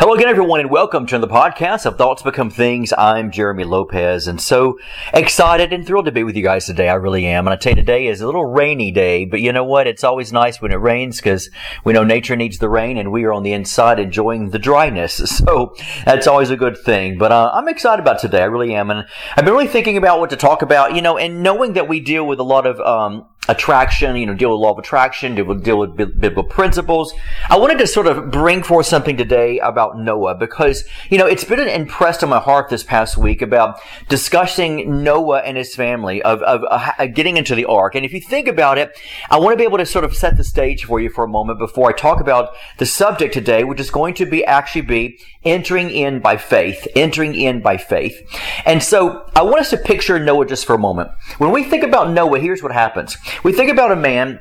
Hello again, everyone, and welcome to the podcast of Thoughts Become Things. I'm Jeremy Lopez, and so excited and thrilled to be with you guys today. I really am. And I tell you, today is a little rainy day, but you know what? It's always nice when it rains because we know nature needs the rain, and we are on the inside enjoying the dryness. So that's always a good thing. But uh, I'm excited about today. I really am, and I've been really thinking about what to talk about. You know, and knowing that we deal with a lot of um, attraction, you know, deal with law of attraction, deal with, deal with biblical principles. I wanted to sort of bring forth something today about Noah because, you know, it's been impressed on my heart this past week about discussing Noah and his family of, of uh, getting into the ark. And if you think about it, I want to be able to sort of set the stage for you for a moment before I talk about the subject today, which is going to be actually be entering in by faith, entering in by faith. And so I want us to picture Noah just for a moment. When we think about Noah, here's what happens. We think about a man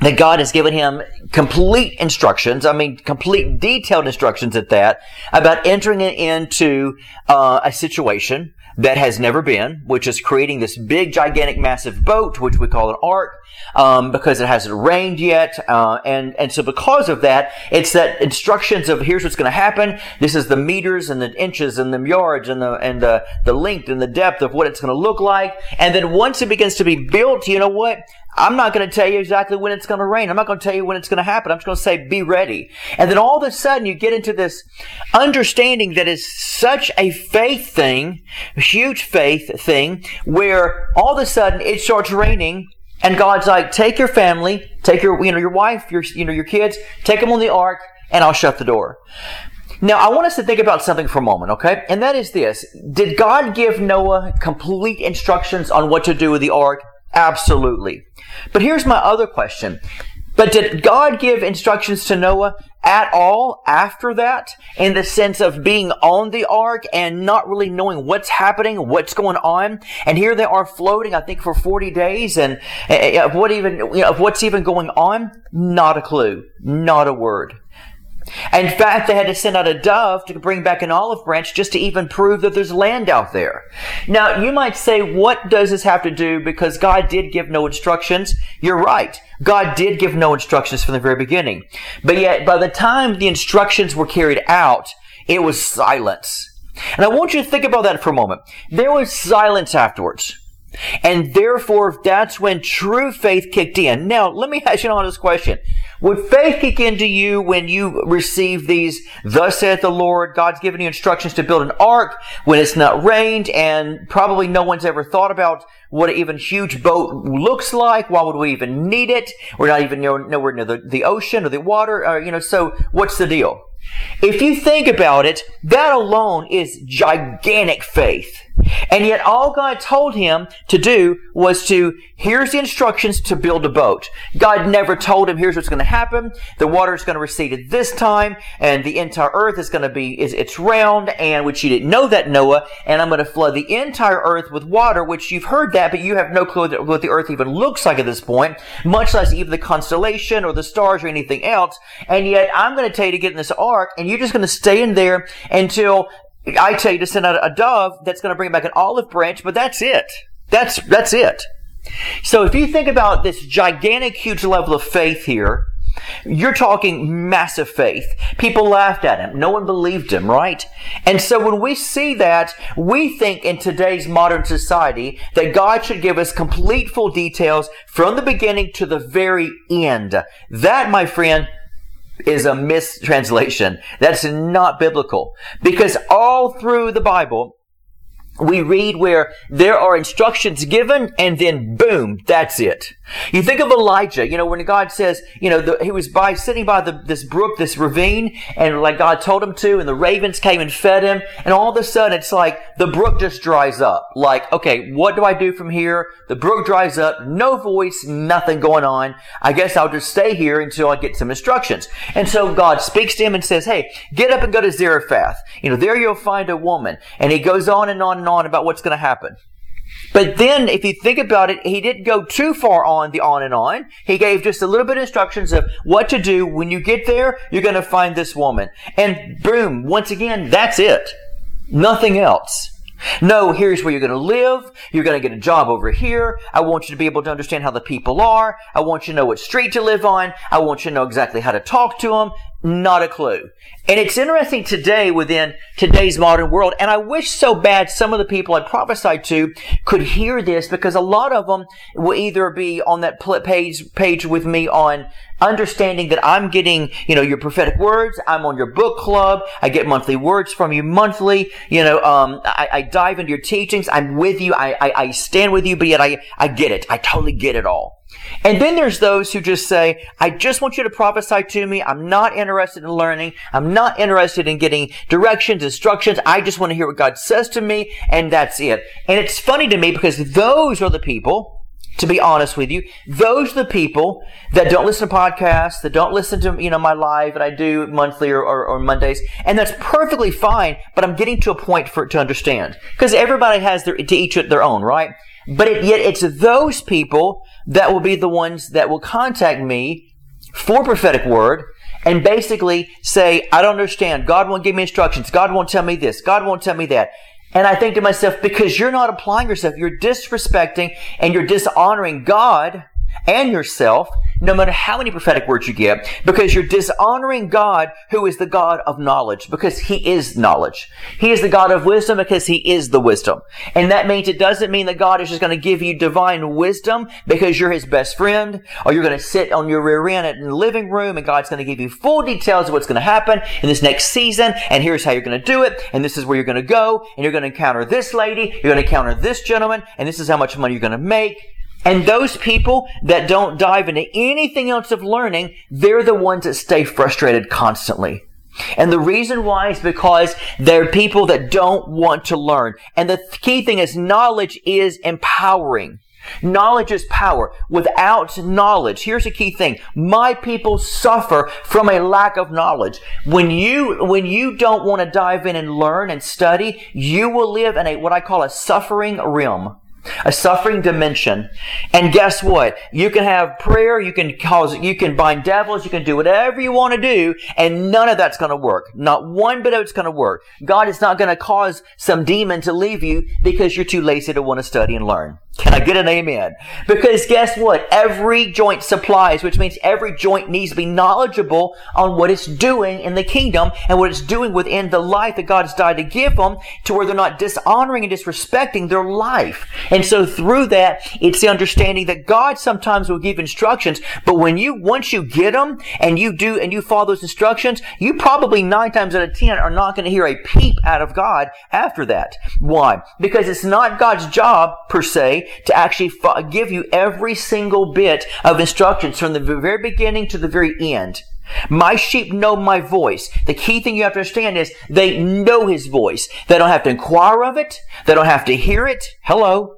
that God has given him complete instructions, I mean, complete detailed instructions at that, about entering into uh, a situation that has never been, which is creating this big, gigantic, massive boat, which we call an ark, um, because it hasn't rained yet, uh, and and so because of that, it's that instructions of here's what's going to happen. This is the meters and the inches and the yards and the and the the length and the depth of what it's going to look like, and then once it begins to be built, you know what? I'm not going to tell you exactly when it's going to rain. I'm not going to tell you when it's going to happen. I'm just going to say, be ready. And then all of a sudden you get into this understanding that is such a faith thing, huge faith thing, where all of a sudden it starts raining and God's like, take your family, take your, you know, your wife, your, you know, your kids, take them on the ark and I'll shut the door. Now, I want us to think about something for a moment, okay? And that is this. Did God give Noah complete instructions on what to do with the ark? Absolutely. But here's my other question. But did God give instructions to Noah at all after that in the sense of being on the ark and not really knowing what's happening, what's going on? And here they are floating, I think, for 40 days and uh, what even, you know, of what's even going on? Not a clue. Not a word. In fact, they had to send out a dove to bring back an olive branch just to even prove that there's land out there. Now, you might say, what does this have to do? Because God did give Noah instructions. You're right. God did give Noah instructions from the very beginning. But yet, by the time the instructions were carried out, it was silence. And I want you to think about that for a moment. There was silence afterwards. And therefore, that's when true faith kicked in. Now, let me ask you an honest question. Would faith kick into you when you receive these, thus saith the Lord, God's given you instructions to build an ark when it's not rained and probably no one's ever thought about what even huge boat looks like? Why would we even need it? We're not even nowhere near the, the ocean or the water, or, uh, you know, so what's the deal? If you think about it, that alone is gigantic faith. And yet all God told him to do was to, here's the instructions to build a boat. God never told him, here's what's going to happen. The water is going to recede at this time, and the entire earth is going to be, is, it's round, and which you didn't know that, Noah, and I'm going to flood the entire earth with water, which you've heard that, but you have no clue what the earth even looks like at this point, much less even the constellation or the stars or anything else. And yet I'm going to tell you to get in this ark, and you're just going to stay in there until I tell you to send out a dove that's going to bring back an olive branch, but that's it. That's, that's it. So if you think about this gigantic, huge level of faith here, you're talking massive faith. People laughed at him. No one believed him, right? And so when we see that, we think in today's modern society that God should give us complete full details from the beginning to the very end. That, my friend, is a mistranslation. That's not biblical. Because all through the Bible, we read where there are instructions given and then boom, that's it. You think of Elijah, you know, when God says, you know, the, he was by, sitting by the, this brook, this ravine, and like God told him to, and the ravens came and fed him, and all of a sudden it's like the brook just dries up. Like, okay, what do I do from here? The brook dries up, no voice, nothing going on. I guess I'll just stay here until I get some instructions. And so God speaks to him and says, hey, get up and go to Zarephath. You know, there you'll find a woman. And he goes on and on and on about what's going to happen. But then, if you think about it, he didn't go too far on the on and on. He gave just a little bit of instructions of what to do. When you get there, you're going to find this woman. And boom, once again, that's it. Nothing else. No, here's where you're going to live. You're going to get a job over here. I want you to be able to understand how the people are. I want you to know what street to live on. I want you to know exactly how to talk to them. Not a clue. And it's interesting today within today's modern world. And I wish so bad some of the people I prophesied to could hear this because a lot of them will either be on that page, page with me on understanding that I'm getting, you know, your prophetic words. I'm on your book club. I get monthly words from you monthly. You know, um, I, I, dive into your teachings. I'm with you. I, I, I stand with you, but yet I, I get it. I totally get it all. And then there's those who just say, I just want you to prophesy to me. I'm not interested in learning. I'm not interested in getting directions, instructions. I just want to hear what God says to me, and that's it. And it's funny to me because those are the people to be honest with you. Those are the people that don't listen to podcasts, that don't listen to, you know, my live that I do monthly or, or, or Mondays. And that's perfectly fine, but I'm getting to a point for it to understand. Because everybody has their, to each their own, right? But it, yet it's those people that will be the ones that will contact me for prophetic word and basically say, I don't understand. God won't give me instructions. God won't tell me this. God won't tell me that. And I think to myself, because you're not applying yourself, you're disrespecting and you're dishonoring God and yourself no matter how many prophetic words you get, because you're dishonoring God, who is the God of knowledge, because He is knowledge. He is the God of wisdom because He is the wisdom. And that means it doesn't mean that God is just going to give you divine wisdom because you're His best friend, or you're going to sit on your rear end in the living room and God's going to give you full details of what's going to happen in this next season, and here's how you're going to do it, and this is where you're going to go, and you're going to encounter this lady, you're going to encounter this gentleman, and this is how much money you're going to make. And those people that don't dive into anything else of learning, they're the ones that stay frustrated constantly. And the reason why is because they're people that don't want to learn. And the key thing is knowledge is empowering. Knowledge is power. Without knowledge, here's a key thing. My people suffer from a lack of knowledge. When you, when you don't want to dive in and learn and study, you will live in a, what I call a suffering realm a suffering dimension. And guess what? You can have prayer, you can cause, you can bind devils, you can do whatever you want to do, and none of that's going to work. Not one bit of it's going to work. God is not going to cause some demon to leave you because you're too lazy to want to study and learn. Can I get an amen? Because guess what? Every joint supplies, which means every joint needs to be knowledgeable on what it's doing in the kingdom and what it's doing within the life that God has died to give them to where they're not dishonoring and disrespecting their life. And so through that, it's the understanding that God sometimes will give instructions, but when you, once you get them and you do, and you follow those instructions, you probably nine times out of ten are not going to hear a peep out of God after that. Why? Because it's not God's job, per se, to actually give you every single bit of instructions from the very beginning to the very end. My sheep know my voice. The key thing you have to understand is they know his voice. They don't have to inquire of it. They don't have to hear it. Hello.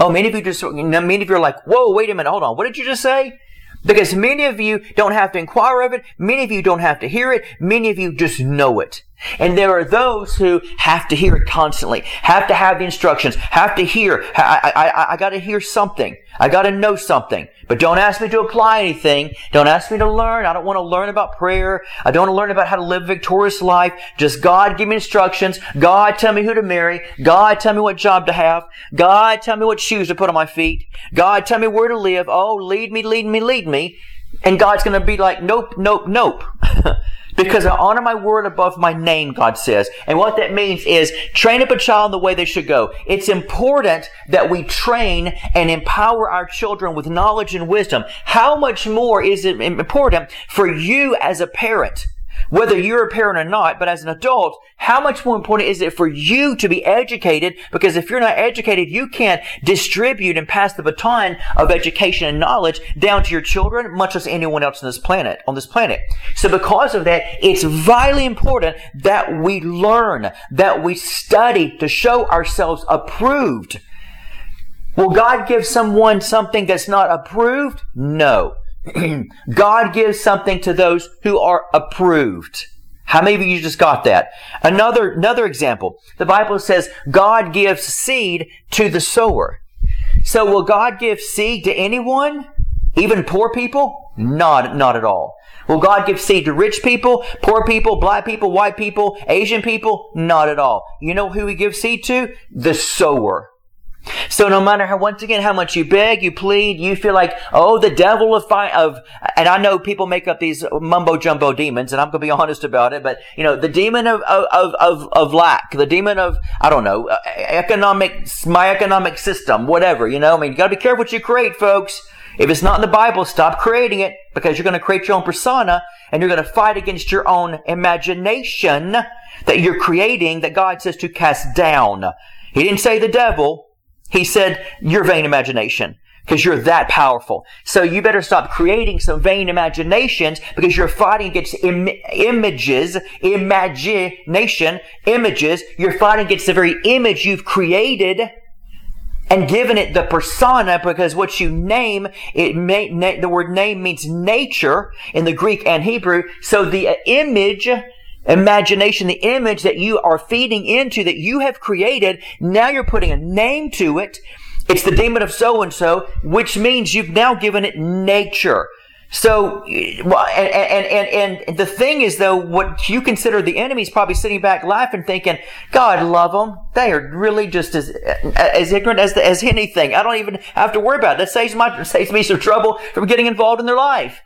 Oh, many of you just, many of you are like, whoa, wait a minute, hold on. What did you just say? Because many of you don't have to inquire of it. Many of you don't have to hear it. Many of you just know it. And there are those who have to hear it constantly, have to have the instructions, have to hear. I, I, I, I got to hear something. I got to know something. But don't ask me to apply anything. Don't ask me to learn. I don't want to learn about prayer. I don't want to learn about how to live a victorious life. Just God give me instructions. God tell me who to marry. God tell me what job to have. God tell me what shoes to put on my feet. God tell me where to live. Oh, lead me, lead me, lead me. And God's going to be like, nope, nope, nope. Because I honor my word above my name, God says. And what that means is train up a child in the way they should go. It's important that we train and empower our children with knowledge and wisdom. How much more is it important for you as a parent whether you're a parent or not, but as an adult, how much more important is it for you to be educated? Because if you're not educated, you can't distribute and pass the baton of education and knowledge down to your children, much as anyone else on this planet, on this planet. So because of that, it's vitally important that we learn, that we study to show ourselves approved. Will God give someone something that's not approved? No. God gives something to those who are approved. How many of you just got that? Another, another example. The Bible says God gives seed to the sower. So will God give seed to anyone? Even poor people? Not, not at all. Will God give seed to rich people, poor people, black people, white people, Asian people? Not at all. You know who he gives seed to? The sower. So no matter how, once again, how much you beg, you plead, you feel like, oh, the devil of, of, and I know people make up these mumbo jumbo demons, and I'm going to be honest about it, but, you know, the demon of, of, of, of lack, the demon of, I don't know, uh, economic, my economic system, whatever, you know, I mean, you got to be careful what you create, folks. If it's not in the Bible, stop creating it because you're going to create your own persona and you're going to fight against your own imagination that you're creating that God says to cast down. He didn't say the devil. He said your vain imagination because you're that powerful. So you better stop creating some vain imaginations because you're fighting against Im- images, imagination, images. You're fighting against the very image you've created and given it the persona because what you name, it may, na- the word name means nature in the Greek and Hebrew. So the uh, image, imagination, the image that you are feeding into that you have created, now you're putting a name to it. It's the demon of so and so, which means you've now given it nature. So, and, and, and, and the thing is though, what you consider the enemy is probably sitting back laughing thinking, God love them. They are really just as, as ignorant as, as anything. I don't even have to worry about it. That saves my, saves me some trouble from getting involved in their life.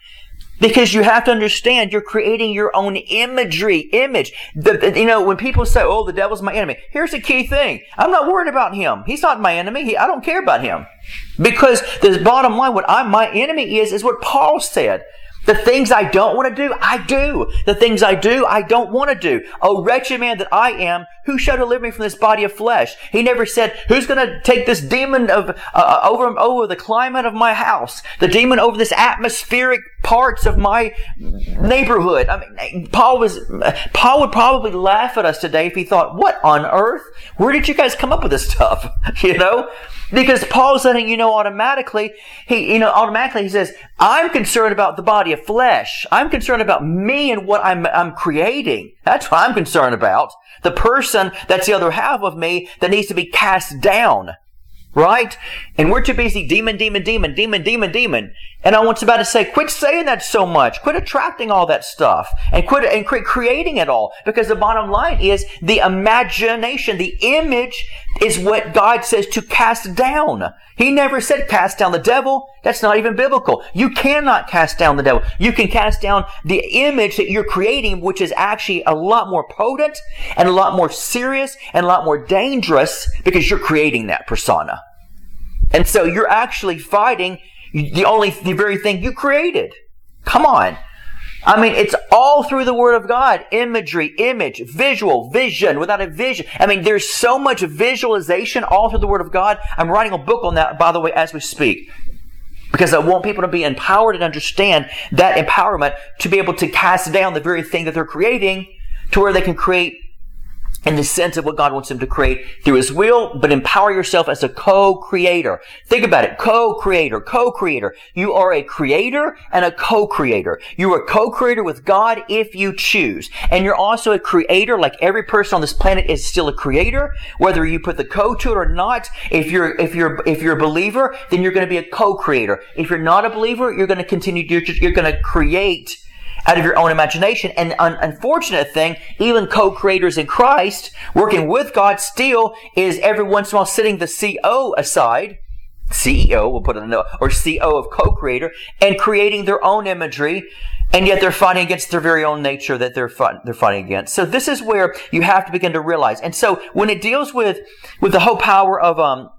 Because you have to understand, you're creating your own imagery, image. The, you know, when people say, "Oh, the devil's my enemy," here's the key thing: I'm not worried about him. He's not my enemy. He, I don't care about him, because the bottom line, what I'm my enemy is, is what Paul said. The things I don't want to do, I do. The things I do, I don't want to do. Oh, wretched man that I am, who shall deliver me from this body of flesh? He never said, who's going to take this demon of, uh, over, over the climate of my house, the demon over this atmospheric parts of my neighborhood. I mean, Paul was, Paul would probably laugh at us today if he thought, what on earth? Where did you guys come up with this stuff? you know? Because Paul's letting you know automatically, he, you know, automatically he says, I'm concerned about the body of flesh. I'm concerned about me and what I'm, I'm creating. That's what I'm concerned about. The person that's the other half of me that needs to be cast down. Right? And we're too busy demon, demon, demon, demon, demon, demon. And I want somebody to say, quit saying that so much. Quit attracting all that stuff. And quit, and quit creating it all. Because the bottom line is the imagination, the image is what God says to cast down. He never said cast down the devil. That's not even biblical. You cannot cast down the devil. You can cast down the image that you're creating, which is actually a lot more potent and a lot more serious and a lot more dangerous because you're creating that persona. And so you're actually fighting the only, the very thing you created. Come on. I mean, it's all through the Word of God. Imagery, image, visual, vision, without a vision. I mean, there's so much visualization all through the Word of God. I'm writing a book on that, by the way, as we speak. Because I want people to be empowered and understand that empowerment to be able to cast down the very thing that they're creating to where they can create in the sense of what God wants him to create through His will, but empower yourself as a co-creator. Think about it. Co-creator, co-creator. You are a creator and a co-creator. You are a co-creator with God if you choose. And you're also a creator, like every person on this planet is still a creator, whether you put the co to it or not. If you're, if you're, if you're a believer, then you're going to be a co-creator. If you're not a believer, you're going to continue, you're, you're going to create out of your own imagination. And an unfortunate thing, even co-creators in Christ, working with God still is every once in a while sitting the CO aside, CEO, we'll put it in the, or CO of co-creator, and creating their own imagery, and yet they're fighting against their very own nature that they're fight, they're fighting against. So this is where you have to begin to realize. And so when it deals with with the whole power of um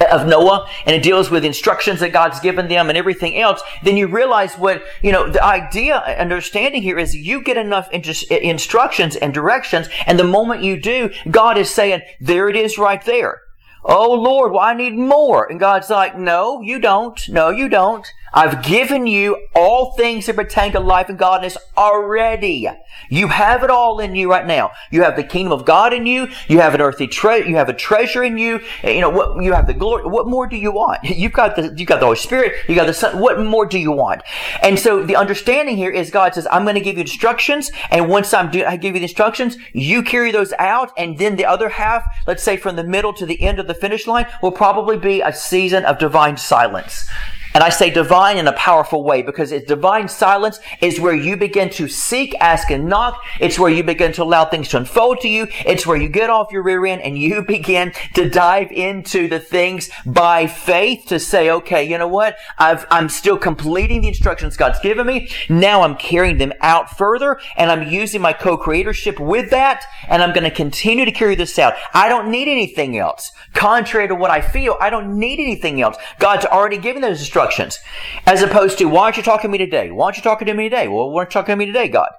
of Noah and it deals with instructions that God's given them and everything else, then you realize what, you know, the idea, uh, understanding here is you get enough instructions and directions and the moment you do, God is saying, there it is right there. Oh Lord, well I need more. And God's like, no, you don't. No, you don't. I've given you all things that pertain to life and godliness already. You have it all in you right now. You have the kingdom of God in you. You have an earthly treasure. You have a treasure in you. Eh, you know what? You have the glory. What more do you want? You've got the you've got the Holy Spirit. You got the Son. What more do you want? And so the understanding here is God says, "I'm going to give you instructions, and once I'm do, I give you the instructions, you carry those out, and then the other half, let's say from the middle to the end of the finish line, will probably be a season of divine silence." And I say divine in a powerful way because it's divine silence is where you begin to seek, ask, and knock. It's where you begin to allow things to unfold to you. It's where you get off your rear end and you begin to dive into the things by faith to say, okay, you know what? I've, I'm still completing the instructions God's given me. Now I'm carrying them out further and I'm using my co-creatorship with that and I'm going to continue to carry this out. I don't need anything else. Contrary to what I feel, I don't need anything else. God's already given those instructions instructions. As opposed to, why aren't you talking to me today? Why aren't you talking to me today? Well, why aren't you talking to me today, God?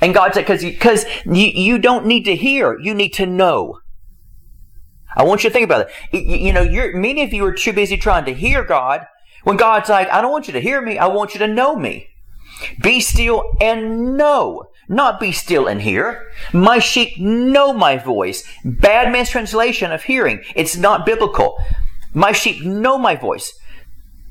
And God said, because because you, you don't need to hear, you need to know. I want you to think about it. You, you know, you're, many of you are too busy trying to hear God when God's like, I don't want you to hear me, I want you to know me. Be still and know. Not be still and hear. My sheep know my voice. Bad man's translation of hearing. It's not biblical. My sheep know my voice.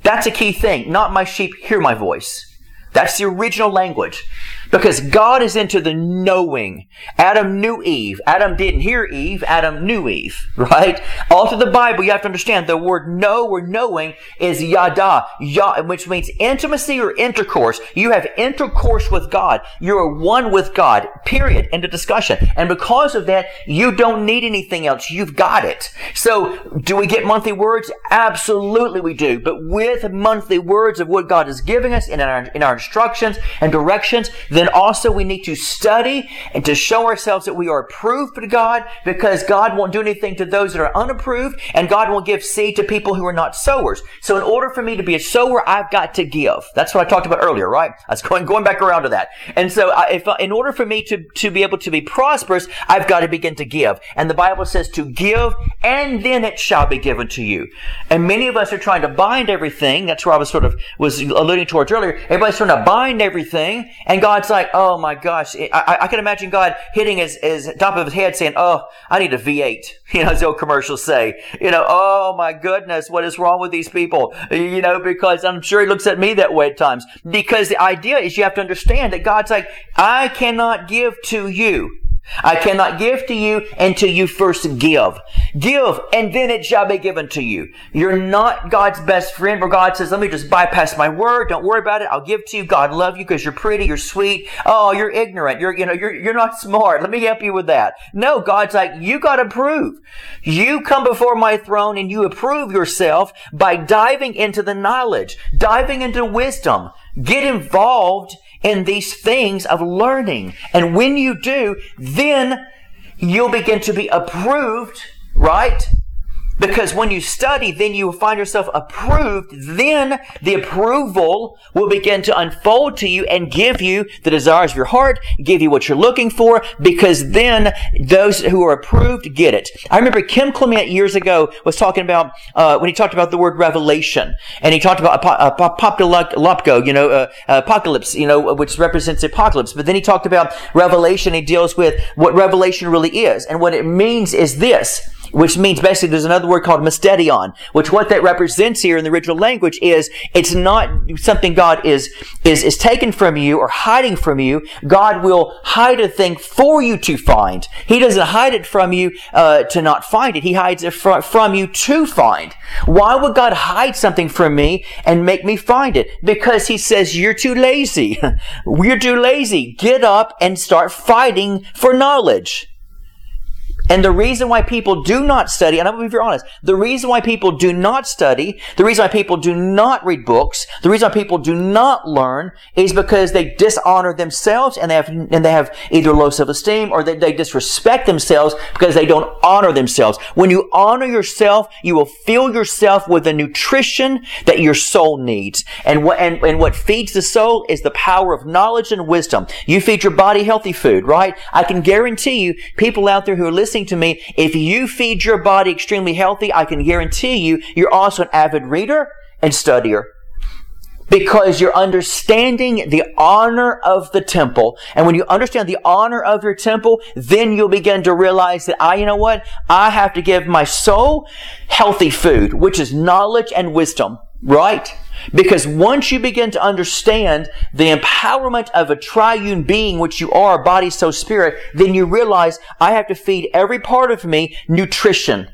That's a key thing. Not my sheep hear my voice. That's the original language. Because God is into the knowing. Adam knew Eve. Adam didn't hear Eve. Adam knew Eve. Right? All through the Bible, you have to understand the word know or knowing is yada, yah, which means intimacy or intercourse. You have intercourse with God. You are one with God. Period. End of discussion. And because of that, you don't need anything else. You've got it. So, do we get monthly words? Absolutely we do. But with monthly words of what God is giving us in our, in our instructions and directions, then then also we need to study and to show ourselves that we are approved to God because God won't do anything to those that are unapproved and God will give seed to people who are not sowers. So in order for me to be a sower, I've got to give. That's what I talked about earlier, right? I was going, going back around to that. And so I, if, in order for me to, to be able to be prosperous, I've got to begin to give. And the Bible says to give and then it shall be given to you. And many of us are trying to bind everything. That's where I was sort of was alluding towards earlier. Everybody's trying to bind everything and God's like, oh my gosh, I, I can imagine God hitting his, his top of his head saying, oh, I need a V8. You know, as the old commercials say, you know, oh my goodness, what is wrong with these people? You know, because I'm sure he looks at me that way at times. Because the idea is you have to understand that God's like, I cannot give to you I cannot give to you until you first give. Give, and then it shall be given to you. You're not God's best friend where God says, let me just bypass my word. Don't worry about it. I'll give to you. God love you because you're pretty, you're sweet. Oh, you're ignorant. You're, you know, you're, you're not smart. Let me help you with that. No, God's like, you gotta prove. You come before my throne and you approve yourself by diving into the knowledge, diving into wisdom. Get involved in these things of learning. And when you do, then you'll begin to be approved, right? Because when you study, then you will find yourself approved. Then the approval will begin to unfold to you and give you the desires of your heart, give you what you're looking for, because then those who are approved get it. I remember Kim Clement years ago was talking about, uh, when he talked about the word revelation, and he talked about apocalypto, you know, uh, apocalypse, you know, which represents apocalypse. But then he talked about revelation. He deals with what revelation really is. And what it means is this which means basically there's another word called mysterion, which what that represents here in the original language is it's not something God is, is, is taken from you or hiding from you. God will hide a thing for you to find. He doesn't hide it from you uh, to not find it. He hides it from, from you to find. Why would God hide something from me and make me find it? Because He says, you're too lazy. you're too lazy. Get up and start fighting for knowledge. And the reason why people do not study, and I'm going to be very honest, the reason why people do not study, the reason why people do not read books, the reason why people do not learn is because they dishonor themselves and they have, and they have either low self-esteem or they, they disrespect themselves because they don't honor themselves. When you honor yourself, you will fill yourself with the nutrition that your soul needs. And what, and, and what feeds the soul is the power of knowledge and wisdom. You feed your body healthy food, right? I can guarantee you, people out there who are listening listening to me, if you feed your body extremely healthy, I can guarantee you, you're also an avid reader and studier. because you're understanding the honor of the temple. And when you understand the honor of your temple, then you'll begin to realize that I, you know what? I have to give my soul healthy food, which is knowledge and wisdom, right? Because once you begin to understand the empowerment of a triune being, which you are, body, soul, spirit, then you realize I have to feed every part of me nutrition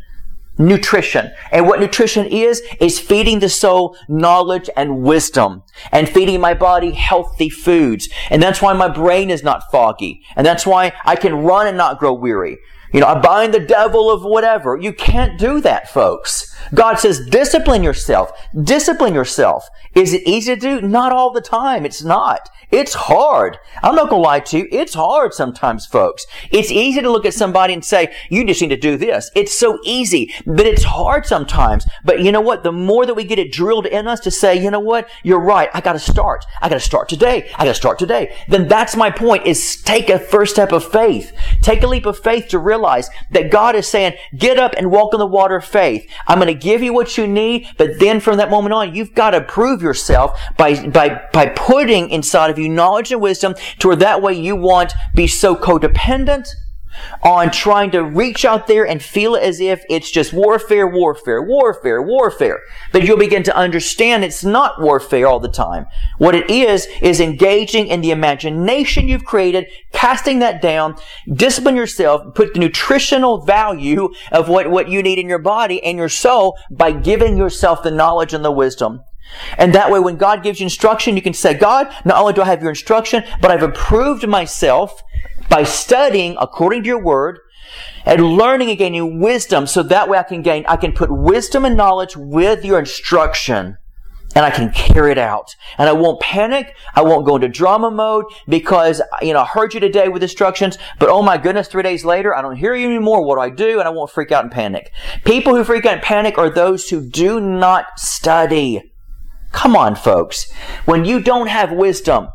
nutrition. And what nutrition is, is feeding the soul knowledge and wisdom and feeding my body healthy foods. And that's why my brain is not foggy. And that's why I can run and not grow weary. You know, I bind the devil of whatever. You can't do that, folks. God says, discipline yourself. Discipline yourself. Is it easy to do? Not all the time. It's not. It's hard. I'm not going to lie to you. It's hard sometimes, folks. It's easy to look at somebody and say, you just need to do this. It's so easy, but it's hard sometimes. But you know what? The more that we get it drilled in us to say, you know what? You're right. I got to start. I got to start today. I got to start today. Then that's my point is take a first step of faith. Take a leap of faith to realize that God is saying, get up and walk in the water of faith. I'm going to give you what you need, but then from that moment on, you've got to prove yourself by, by, by putting inside of you knowledge and wisdom to where that way you won't be so codependent on trying to reach out there and feel as if it's just warfare, warfare, warfare, warfare. But you'll begin to understand it's not warfare all the time. What it is, is engaging in the imagination you've created, casting that down, discipline yourself, put the nutritional value of what, what you need in your body and your soul by giving yourself the knowledge and the wisdom. And that way, when God gives you instruction, you can say, God, not only do I have your instruction, but I've approved myself by studying according to your word and learning and gaining wisdom so that way I can gain, I can put wisdom and knowledge with your instruction and I can carry it out. And I won't panic. I won't go into drama mode because, you know, I heard you today with instructions, but oh my goodness, three days later, I don't hear you anymore. What do I do? And I won't freak out and panic. People who freak out and panic are those who do not study. Come on, folks. When you don't have wisdom,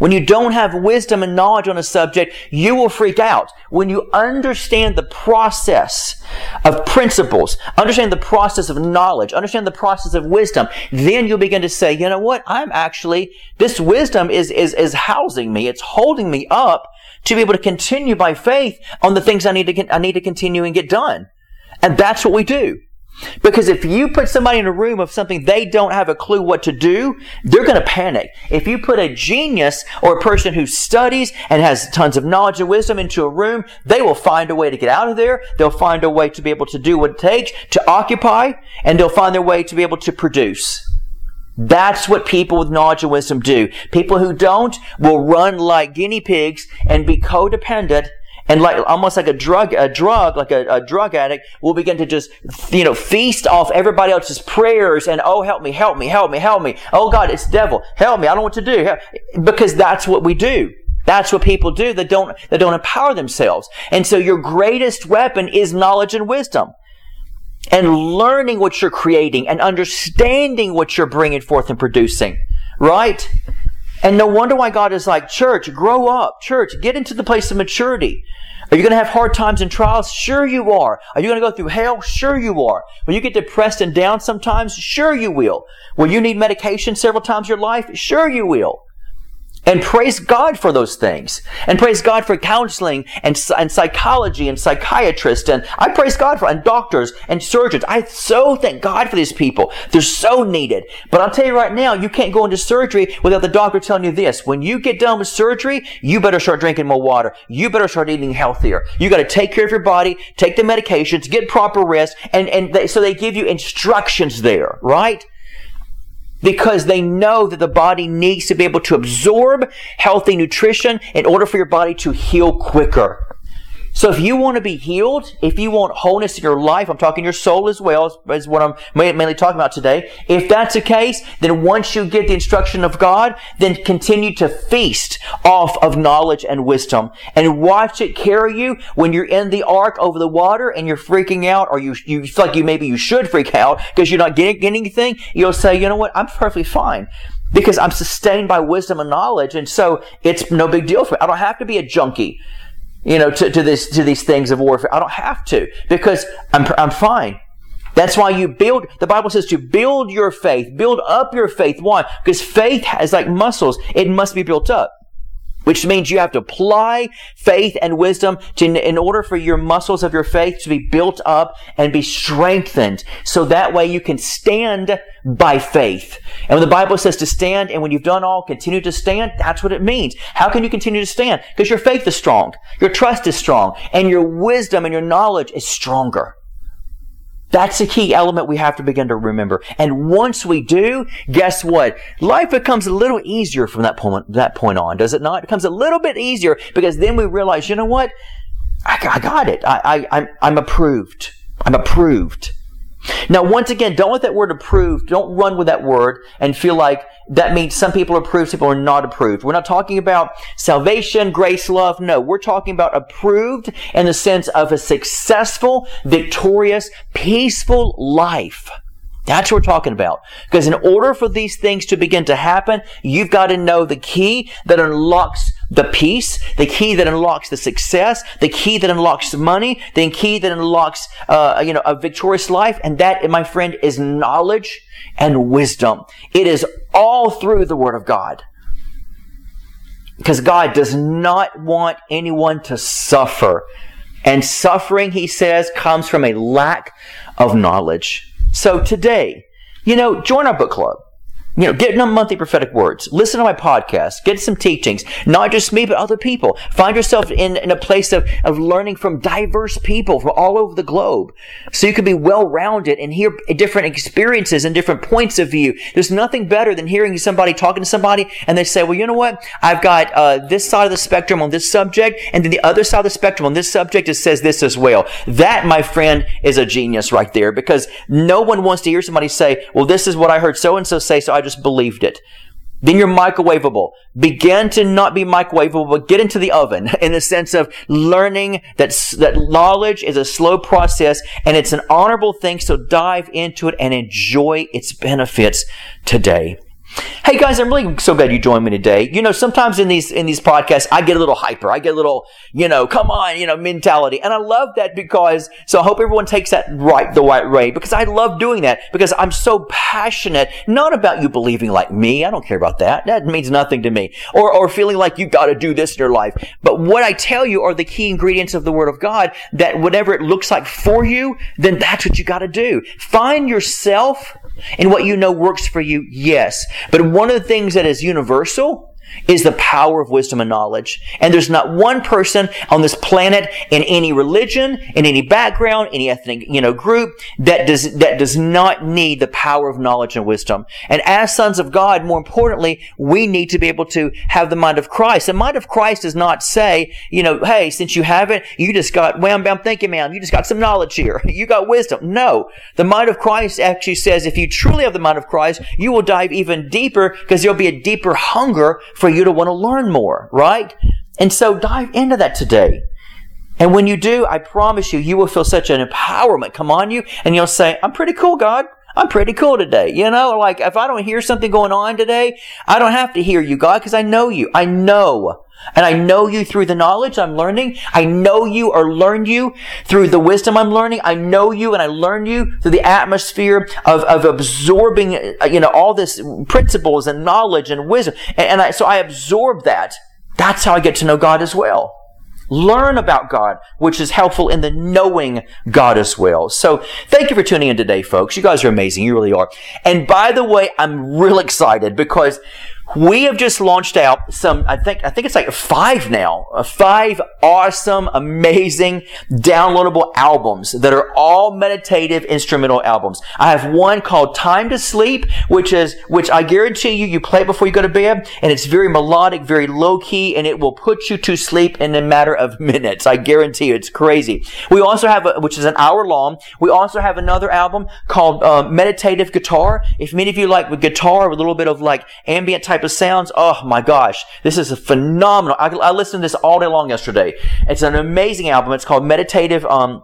when you don't have wisdom and knowledge on a subject, you will freak out. When you understand the process of principles, understand the process of knowledge, understand the process of wisdom, then you'll begin to say, you know what? I'm actually, this wisdom is, is, is housing me. It's holding me up to be able to continue by faith on the things I need to, I need to continue and get done. And that's what we do. Because if you put somebody in a room of something they don't have a clue what to do, they're going to panic. If you put a genius or a person who studies and has tons of knowledge and wisdom into a room, they will find a way to get out of there. They'll find a way to be able to do what it takes to occupy, and they'll find their way to be able to produce. That's what people with knowledge and wisdom do. People who don't will run like guinea pigs and be codependent and like almost like a drug a drug like a, a, drug addict will begin to just you know feast off everybody else's prayers and oh help me help me help me help me. Oh god it's devil. Help me. I don't know what to do. Because that's what we do. That's what people do that don't that don't empower themselves. And so your greatest weapon is knowledge and wisdom. And learning what you're creating and understanding what you're bringing forth and producing. Right and no wonder why God is like, church, grow up. Church, get into the place of maturity. Are you going to have hard times and trials? Sure you are. Are you going to go through hell? Sure you are. Will you get depressed and down sometimes? Sure you will. Will you need medication several times your life? Sure you will. And praise God for those things. And praise God for counseling and, and psychology and psychiatrists. And I praise God for and doctors and surgeons. I so thank God for these people. They're so needed. But I'll tell you right now, you can't go into surgery without the doctor telling you this. When you get done with surgery, you better start drinking more water. You better start eating healthier. You got to take care of your body, take the medications, get proper rest. And, and they, so they give you instructions there, right? Because they know that the body needs to be able to absorb healthy nutrition in order for your body to heal quicker. So if you want to be healed, if you want wholeness in your life, I'm talking your soul as well, as what I'm mainly talking about today. If that's the case, then once you get the instruction of God, then continue to feast off of knowledge and wisdom and watch it carry you when you're in the ark over the water and you're freaking out or you, you feel like you maybe you should freak out because you're not getting, getting anything. You'll say, you know what? I'm perfectly fine because I'm sustained by wisdom and knowledge. And so it's no big deal for me. I don't have to be a junkie you know, to, to this to these things of warfare. I don't have to because I'm I'm fine. That's why you build, the Bible says to build your faith, build up your faith. Why? Because faith is like muscles. It must be built up which means you have to apply faith and wisdom to, in order for your muscles of your faith to be built up and be strengthened. So that way you can stand by faith. And when the Bible says to stand and when you've done all, continue to stand, that's what it means. How can you continue to stand? Because your faith is strong, your trust is strong, and your wisdom and your knowledge is stronger. That's a key element we have to begin to remember. And once we do, guess what? Life becomes a little easier from that point, that point on, does it not? It becomes a little bit easier because then we realize, you know what? I, I got it. I, I, I'm, I'm approved. I'm approved. Now, once again, don't let that word approved, don't run with that word and feel like that means some people are approved, some people are not approved. We're not talking about salvation, grace, love. No, we're talking about approved in the sense of a successful, victorious, peaceful life. That's what we're talking about. Because in order for these things to begin to happen, you've got to know the key that unlocks the peace, the key that unlocks the success, the key that unlocks money, the key that unlocks, uh, you know, a victorious life. And that, my friend, is knowledge and wisdom. It is all through the Word of God. Because God does not want anyone to suffer. And suffering, he says, comes from a lack of knowledge. So today, you know, join our book club. You know, get on monthly prophetic words. Listen to my podcast. Get some teachings. Not just me, but other people. Find yourself in, in a place of, of learning from diverse people from all over the globe. So you can be well-rounded and hear different experiences and different points of view. There's nothing better than hearing somebody talking to somebody and they say, well, you know what? I've got uh, this side of the spectrum on this subject and then the other side of the spectrum on this subject it says this as well. That, my friend, is a genius right there because no one wants to hear somebody say, well, this is what I heard so-and-so say, so I just believed it. Then you're microwavable. Begin to not be microwavable, but get into the oven in the sense of learning that, that knowledge is a slow process and it's an honorable thing. So dive into it and enjoy its benefits today. Hey guys, I'm really so glad you joined me today. You know, sometimes in these in these podcasts, I get a little hyper. I get a little, you know, come on, you know, mentality, and I love that because. So I hope everyone takes that right the right way because I love doing that because I'm so passionate, not about you believing like me. I don't care about that. That means nothing to me. Or or feeling like you got to do this in your life. But what I tell you are the key ingredients of the Word of God. That whatever it looks like for you, then that's what you got to do. Find yourself and what you know works for you, yes. But one of the things that is universal is the power of wisdom and knowledge. And there's not one person on this planet in any religion, in any background, any ethnic, you know, group that does, that does not need the power of knowledge and wisdom. And as sons of God, more importantly, we need to be able to have the mind of Christ. The mind of Christ does not say, you know, hey, since you have it, you just got wham bam, thank you, ma'am. You just got some knowledge here. You got wisdom. No. The mind of Christ actually says if you truly have the mind of Christ, you will dive even deeper because there'll be a deeper hunger for you to want to learn more, right? And so dive into that today. And when you do, I promise you, you will feel such an empowerment come on you and you'll say, I'm pretty cool, God. I'm pretty cool today. You know, like if I don't hear something going on today, I don't have to hear you, God, because I know you. I know. And I know you through the knowledge I'm learning. I know you or learn you through the wisdom I'm learning. I know you and I learn you through the atmosphere of, of absorbing, uh, you know, all this principles and knowledge and wisdom. And, and I, so I absorb that. That's how I get to know God as well. Learn about God, which is helpful in the knowing God as well. So thank you for tuning in today, folks. You guys are amazing. You really are. And by the way, I'm real excited because we have just launched out some i think i think it's like five now uh, five awesome amazing downloadable albums that are all meditative instrumental albums. I have one called time to sleep which is which i guarantee you you play before you go to bed and it's very melodic very low key and it will put you to sleep in a matter of minutes. I guarantee you it's crazy. We also have a, which is an hour long. We also have another album called uh, meditative guitar. If many of you like with guitar a little bit of like ambient type type of sounds. Oh my gosh, this is a phenomenal. I, I listened to this all day long yesterday. It's an amazing album. It's called Meditative. Um,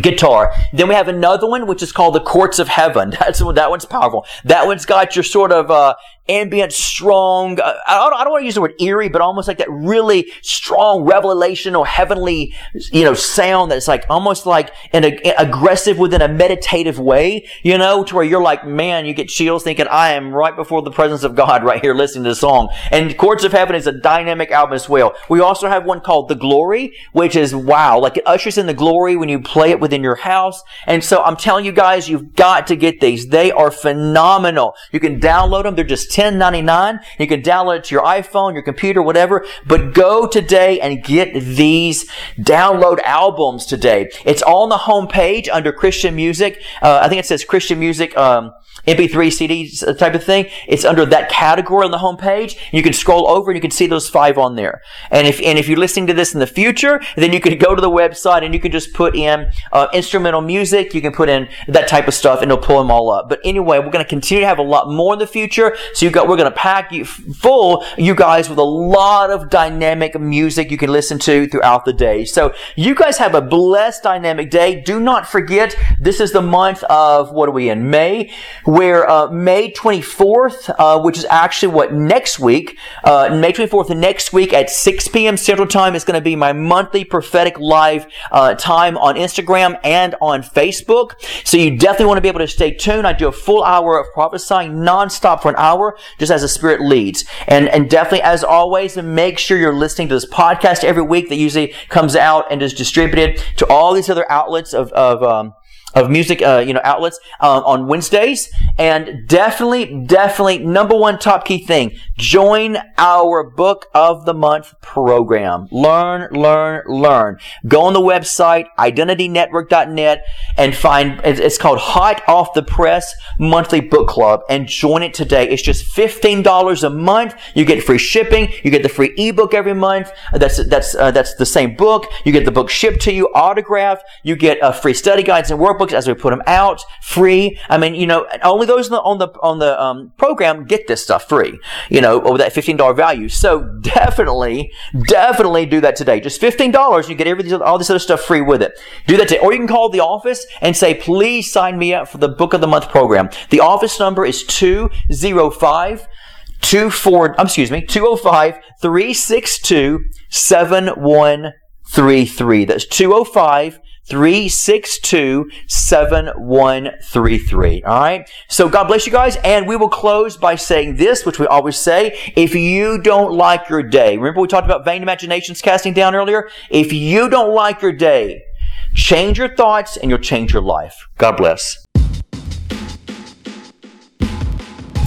guitar. Then we have another one which is called the Courts of Heaven. That's that one's powerful. That one's got your sort of uh, ambient, strong, uh, I, don't, I don't want to use the word eerie, but almost like that really strong revelation or heavenly, you know, sound that's like almost like an aggressive within a meditative way, you know, to where you're like, man, you get chills thinking, I am right before the presence of God right here listening to the song. And Courts of Heaven is a dynamic album as well. We also have one called The Glory, which is wow, like it ushers in the glory when you play it within your house. And so I'm telling you guys, you've got to get these. They are phenomenal. You can download them. They're just $10.99. You can download it to your iPhone, your computer, whatever. But go today and get these download albums today. It's on the home page under Christian music. Uh, I think it says Christian music. Um, MP3 CD type of thing. It's under that category on the homepage. You can scroll over and you can see those five on there. And if and if you're listening to this in the future, then you can go to the website and you can just put in uh, instrumental music. You can put in that type of stuff and it'll pull them all up. But anyway, we're going to continue to have a lot more in the future. So you got we're going to pack you full you guys with a lot of dynamic music you can listen to throughout the day. So you guys have a blessed dynamic day. Do not forget this is the month of what are we in May where uh, May 24th, uh, which is actually what next week, uh, May 24th next week at 6 p.m. Central Time is going to be my monthly prophetic live uh, time on Instagram and on Facebook. So you definitely want to be able to stay tuned. I do a full hour of prophesying nonstop for an hour, just as the Spirit leads. And and definitely, as always, make sure you're listening to this podcast every week that usually comes out and is distributed to all these other outlets of of um, of music, uh, you know, outlets uh, on Wednesdays. And definitely, definitely, number one top key thing: join our Book of the Month program. Learn, learn, learn. Go on the website identitynetwork.net and find. It's called Hot Off the Press Monthly Book Club, and join it today. It's just fifteen dollars a month. You get free shipping. You get the free ebook every month. That's that's uh, that's the same book. You get the book shipped to you, autographed. You get uh, free study guides and workbooks as we put them out free. I mean, you know, only those on the on the, on the um, program get this stuff free. You know, with that fifteen dollar value. So definitely, definitely do that today. Just fifteen dollars, you get everything, all this other stuff free with it. Do that today, or you can call the office and say, please sign me up for the Book of the Month program. The office number is two zero five. 24, um, excuse me, 205 362 7133. That's 205 362 7133. All right. So God bless you guys. And we will close by saying this, which we always say. If you don't like your day, remember we talked about vain imaginations casting down earlier? If you don't like your day, change your thoughts and you'll change your life. God bless.